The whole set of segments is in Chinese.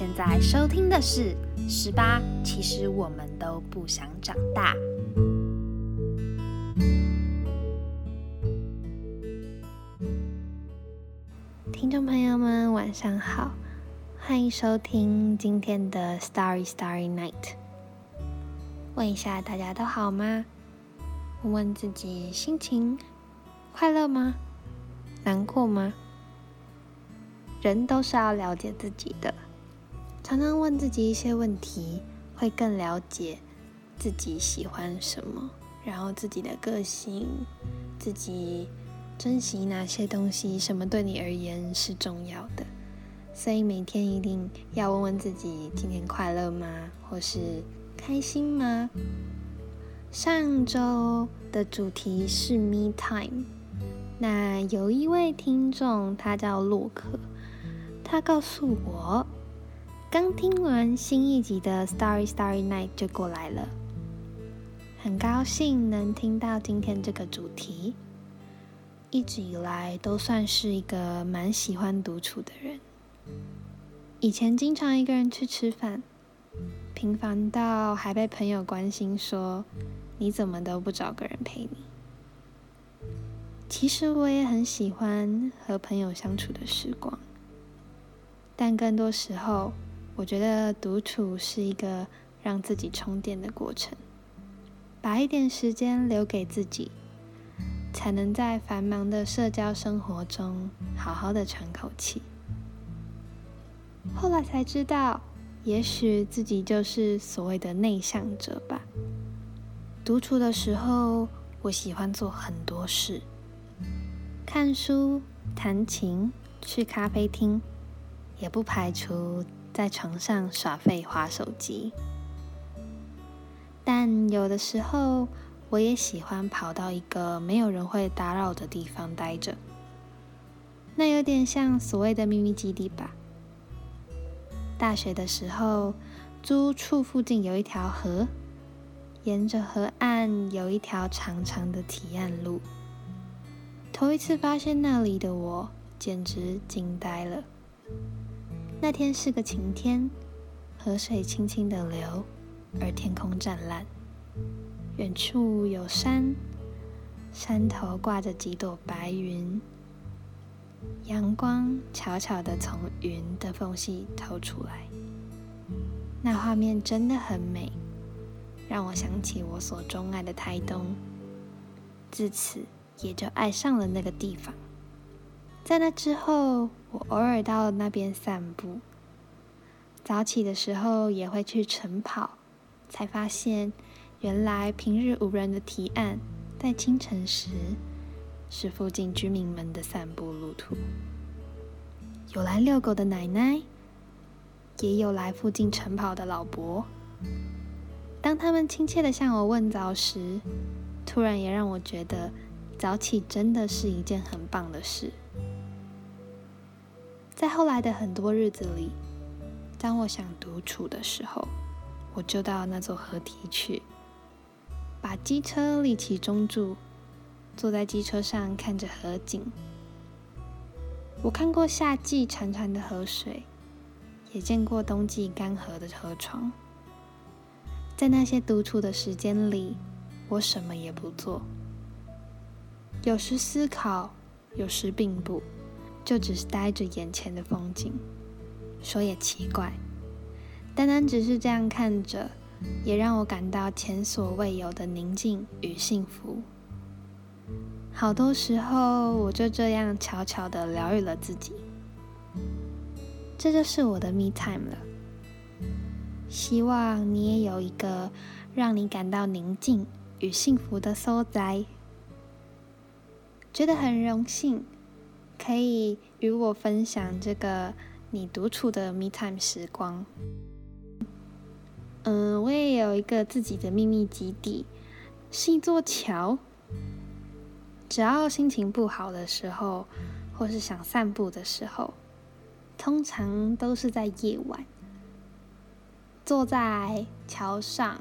现在收听的是《十八》，其实我们都不想长大。听众朋友们，晚上好，欢迎收听今天的《Starry Starry Night》。问一下，大家都好吗？问问自己，心情快乐吗？难过吗？人都是要了解自己的，常常问自己一些问题，会更了解自己喜欢什么，然后自己的个性，自己珍惜哪些东西，什么对你而言是重要的。所以每天一定要问问自己：今天快乐吗？或是开心吗？上周的主题是 Me Time，那有一位听众，他叫洛克。他告诉我，刚听完新一集的《Starry Starry Night》就过来了，很高兴能听到今天这个主题。一直以来都算是一个蛮喜欢独处的人，以前经常一个人去吃饭，频繁到还被朋友关心说：“你怎么都不找个人陪你？”其实我也很喜欢和朋友相处的时光。但更多时候，我觉得独处是一个让自己充电的过程，把一点时间留给自己，才能在繁忙的社交生活中好好的喘口气。后来才知道，也许自己就是所谓的内向者吧。独处的时候，我喜欢做很多事：看书、弹琴、去咖啡厅。也不排除在床上耍废、划手机，但有的时候我也喜欢跑到一个没有人会打扰的地方待着，那有点像所谓的秘密基地吧。大学的时候，租处附近有一条河，沿着河岸有一条长长的提案路，头一次发现那里的我，简直惊呆了。那天是个晴天，河水轻轻的流，而天空湛蓝。远处有山，山头挂着几朵白云，阳光悄悄的从云的缝隙透出来。那画面真的很美，让我想起我所钟爱的台东，自此也就爱上了那个地方。在那之后，我偶尔到那边散步。早起的时候也会去晨跑，才发现原来平日无人的提案，在清晨时是附近居民们的散步路途。有来遛狗的奶奶，也有来附近晨跑的老伯。当他们亲切的向我问早时，突然也让我觉得早起真的是一件很棒的事。在后来的很多日子里，当我想独处的时候，我就到那座河堤去，把机车立起中柱，坐在机车上看着河景。我看过夏季潺潺的河水，也见过冬季干涸的河床。在那些独处的时间里，我什么也不做，有时思考，有时并不。就只是呆着眼前的风景，说也奇怪，单单只是这样看着，也让我感到前所未有的宁静与幸福。好多时候，我就这样悄悄的疗愈了自己，这就是我的 me time 了。希望你也有一个让你感到宁静与幸福的所在，觉得很荣幸。可以与我分享这个你独处的 me time 时光。嗯，我也有一个自己的秘密基地，是一座桥。只要心情不好的时候，或是想散步的时候，通常都是在夜晚，坐在桥上，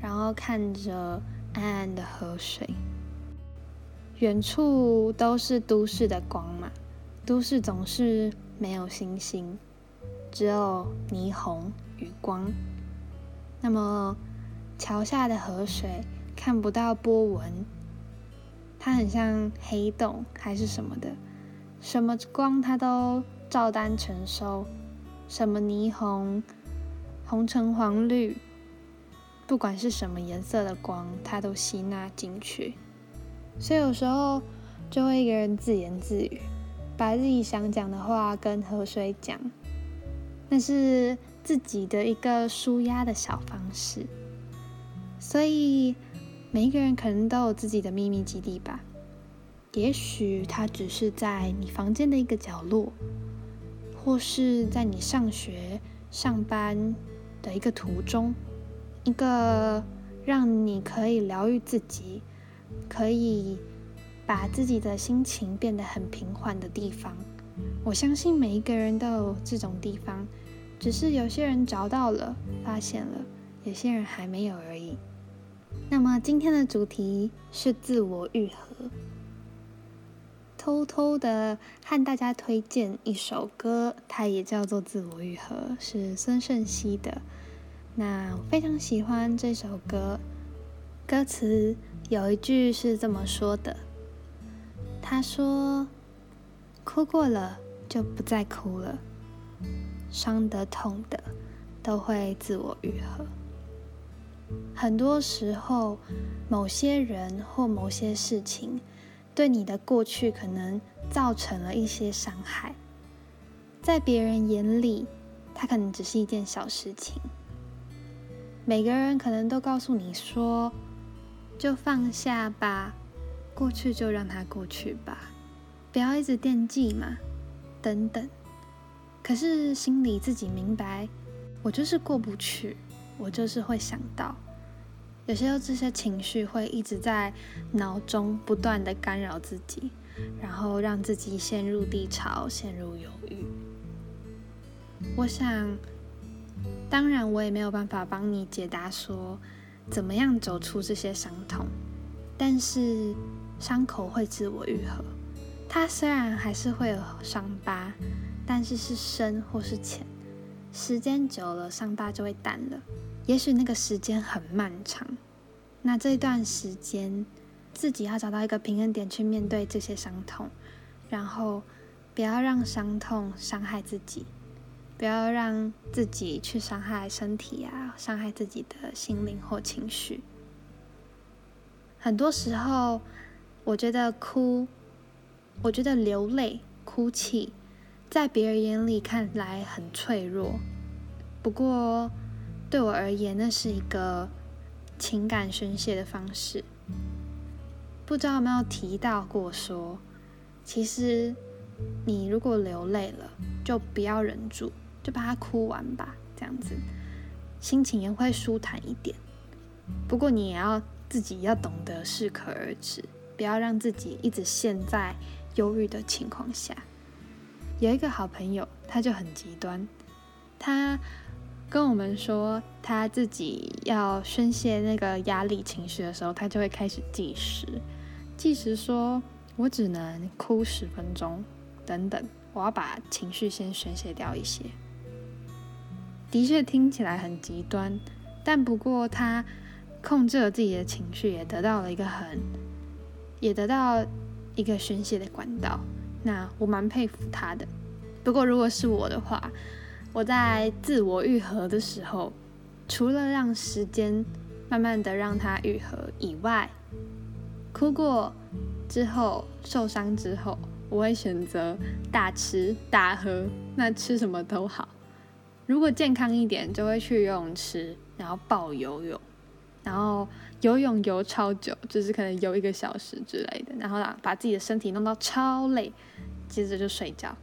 然后看着暗暗的河水。远处都是都市的光嘛，都市总是没有星星，只有霓虹与光。那么桥下的河水看不到波纹，它很像黑洞还是什么的，什么光它都照单全收，什么霓虹、红橙黄绿，不管是什么颜色的光，它都吸纳进去。所以有时候就会一个人自言自语，把自己想讲的话跟河水讲，那是自己的一个舒压的小方式。所以每一个人可能都有自己的秘密基地吧，也许它只是在你房间的一个角落，或是在你上学、上班的一个途中，一个让你可以疗愈自己。可以把自己的心情变得很平缓的地方，我相信每一个人都有这种地方，只是有些人找到了、发现了，有些人还没有而已。那么今天的主题是自我愈合，偷偷的和大家推荐一首歌，它也叫做《自我愈合》，是孙盛熙的。那我非常喜欢这首歌，歌词。有一句是这么说的：“他说，哭过了就不再哭了，伤得痛的都会自我愈合。很多时候，某些人或某些事情对你的过去可能造成了一些伤害，在别人眼里，它可能只是一件小事情。每个人可能都告诉你说。”就放下吧，过去就让它过去吧，不要一直惦记嘛，等等。可是心里自己明白，我就是过不去，我就是会想到，有些这些情绪会一直在脑中不断的干扰自己，然后让自己陷入低潮，陷入犹豫。我想，当然我也没有办法帮你解答说。怎么样走出这些伤痛？但是伤口会自我愈合。它虽然还是会有伤疤，但是是深或是浅，时间久了伤疤就会淡了。也许那个时间很漫长，那这段时间自己要找到一个平衡点去面对这些伤痛，然后不要让伤痛伤害自己。不要让自己去伤害身体啊，伤害自己的心灵或情绪。很多时候，我觉得哭，我觉得流泪、哭泣，在别人眼里看来很脆弱。不过，对我而言，那是一个情感宣泄的方式。不知道有没有提到过说，其实你如果流泪了，就不要忍住。就把它哭完吧，这样子心情也会舒坦一点。不过你也要自己要懂得适可而止，不要让自己一直陷在忧郁的情况下。有一个好朋友，他就很极端，他跟我们说，他自己要宣泄那个压力情绪的时候，他就会开始计时，计时说我只能哭十分钟，等等，我要把情绪先宣泄掉一些。的确听起来很极端，但不过他控制了自己的情绪，也得到了一个很，也得到一个宣泄的管道。那我蛮佩服他的。不过如果是我的话，我在自我愈合的时候，除了让时间慢慢的让它愈合以外，哭过之后受伤之后，我会选择大吃大喝，那吃什么都好。如果健康一点，就会去游泳池，然后暴游泳，然后游泳游超久，就是可能游一个小时之类的，然后把自己的身体弄到超累，接着就睡觉，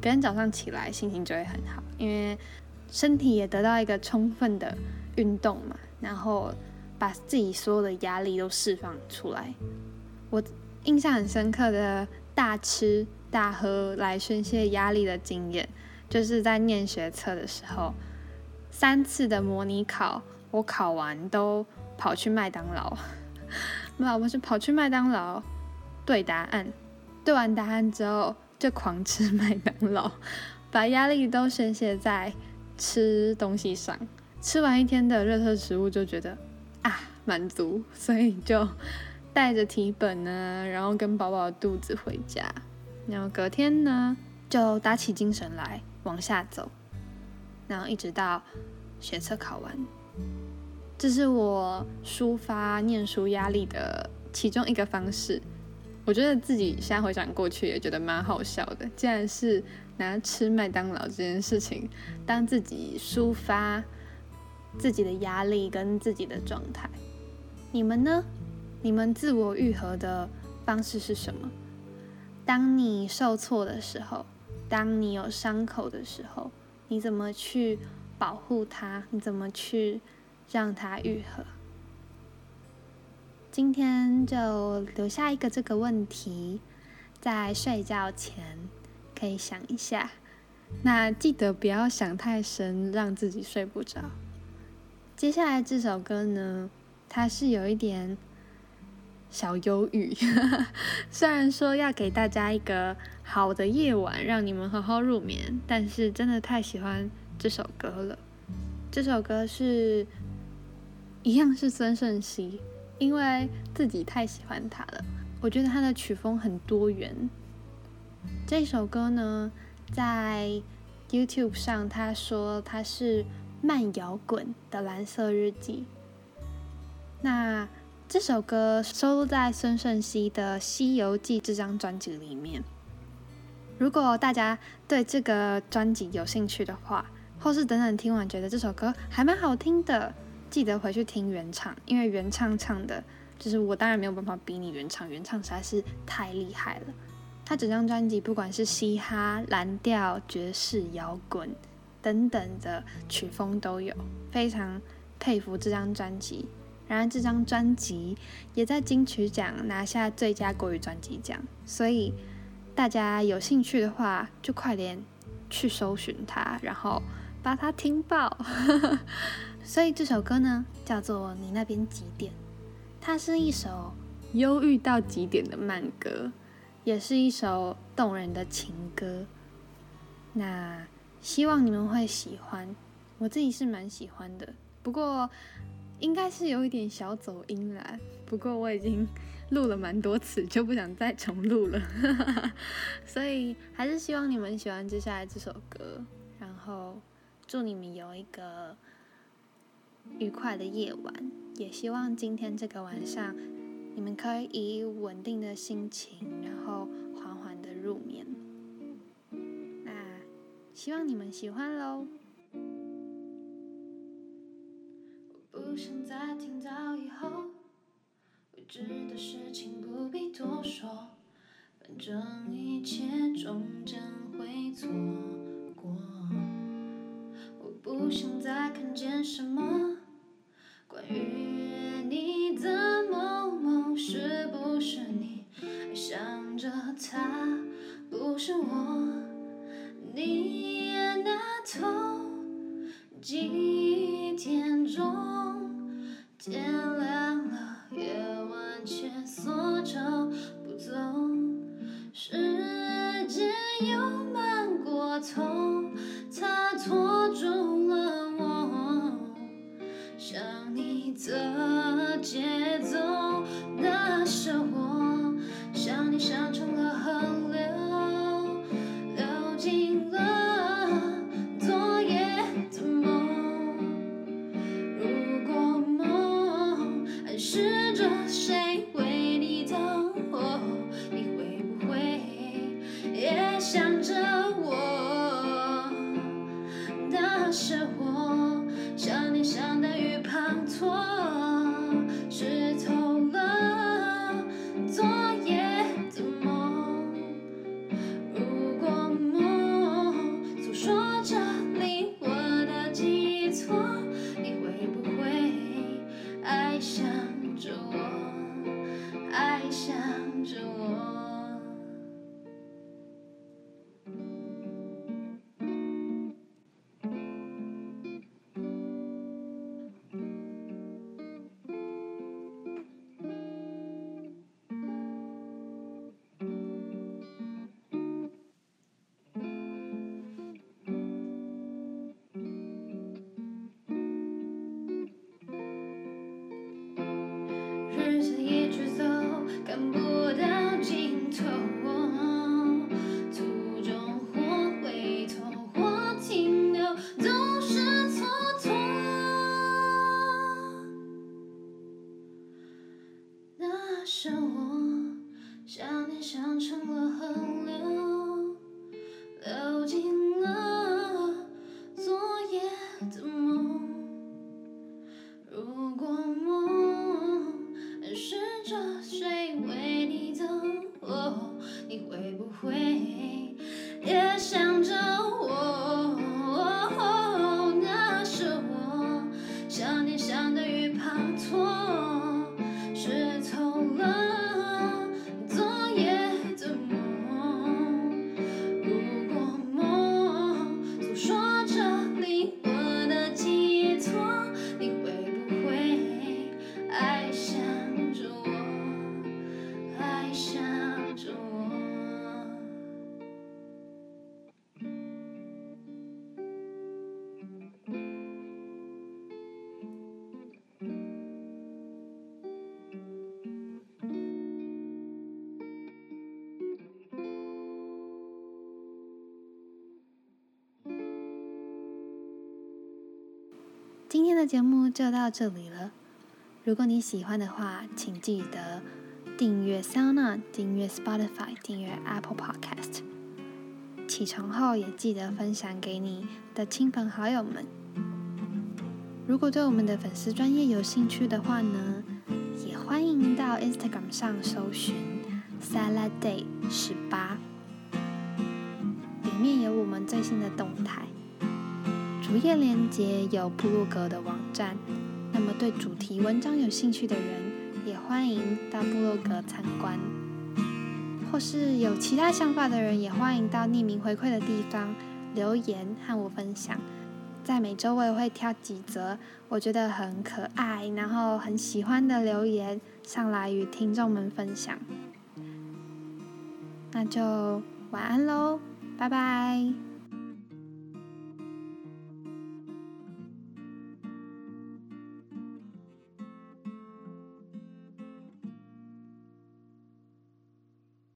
隔天早上起来心情就会很好，因为身体也得到一个充分的运动嘛，然后把自己所有的压力都释放出来。我印象很深刻的大吃大喝来宣泄压力的经验。就是在念学测的时候，三次的模拟考，我考完都跑去麦当劳，没有，我是跑去麦当劳对答案，对完答案之后就狂吃 麦当劳，把压力都宣泄在吃东西上。吃完一天的热特食物就觉得啊满足，所以就带着题本呢，然后跟饱饱的肚子回家，然后隔天呢就打起精神来往下走，然后一直到学测考完。这是我抒发念书压力的其中一个方式。我觉得自己现在回想过去也觉得蛮好笑的，竟然是拿吃麦当劳这件事情当自己抒发自己的压力跟自己的状态。你们呢？你们自我愈合的方式是什么？当你受挫的时候，当你有伤口的时候，你怎么去保护它？你怎么去让它愈合？今天就留下一个这个问题，在睡觉前可以想一下。那记得不要想太深，让自己睡不着。接下来这首歌呢，它是有一点小忧郁。虽然说要给大家一个好的夜晚，让你们好好入眠，但是真的太喜欢这首歌了。这首歌是一样是孙盛熙。因为自己太喜欢他了，我觉得他的曲风很多元。这首歌呢，在 YouTube 上他说他是慢摇滚的蓝色日记。那这首歌收录在孙盛熙的《西游记》这张专辑里面。如果大家对这个专辑有兴趣的话，或是等等听完觉得这首歌还蛮好听的。记得回去听原唱，因为原唱唱的，就是我当然没有办法比你原唱，原唱实在是太厉害了。他整张专辑不管是嘻哈、蓝调、爵士、摇滚等等的曲风都有，非常佩服这张专辑。然而这张专辑也在金曲奖拿下最佳国语专辑奖，所以大家有兴趣的话，就快点去搜寻它，然后把它听爆。所以这首歌呢，叫做《你那边几点》，它是一首忧郁到极点的慢歌，也是一首动人的情歌。那希望你们会喜欢，我自己是蛮喜欢的。不过应该是有一点小走音啦。不过我已经录了蛮多次，就不想再重录了。所以还是希望你们喜欢接下来这首歌，然后祝你们有一个。愉快的夜晚，也希望今天这个晚上，你们可以以稳定的心情，然后缓缓的入眠。那希望你们喜欢喽。不想再听到以后，知的事情不必多说，反正一切终将会错过。我不想再看见什么。的节奏，那是我想你想看不节目就到这里了。如果你喜欢的话，请记得订阅 SoundOn、订阅 Spotify、订阅 Apple Podcast。起床后也记得分享给你的亲朋好友们。如果对我们的粉丝专业有兴趣的话呢，也欢迎到 Instagram 上搜寻 Salad Day 十八，里面有我们最新的动态。主页连接有部落格的网站，那么对主题文章有兴趣的人，也欢迎到部落格参观。或是有其他想法的人，也欢迎到匿名回馈的地方留言和我分享。在每周我也会挑几则我觉得很可爱，然后很喜欢的留言上来与听众们分享。那就晚安喽，拜拜。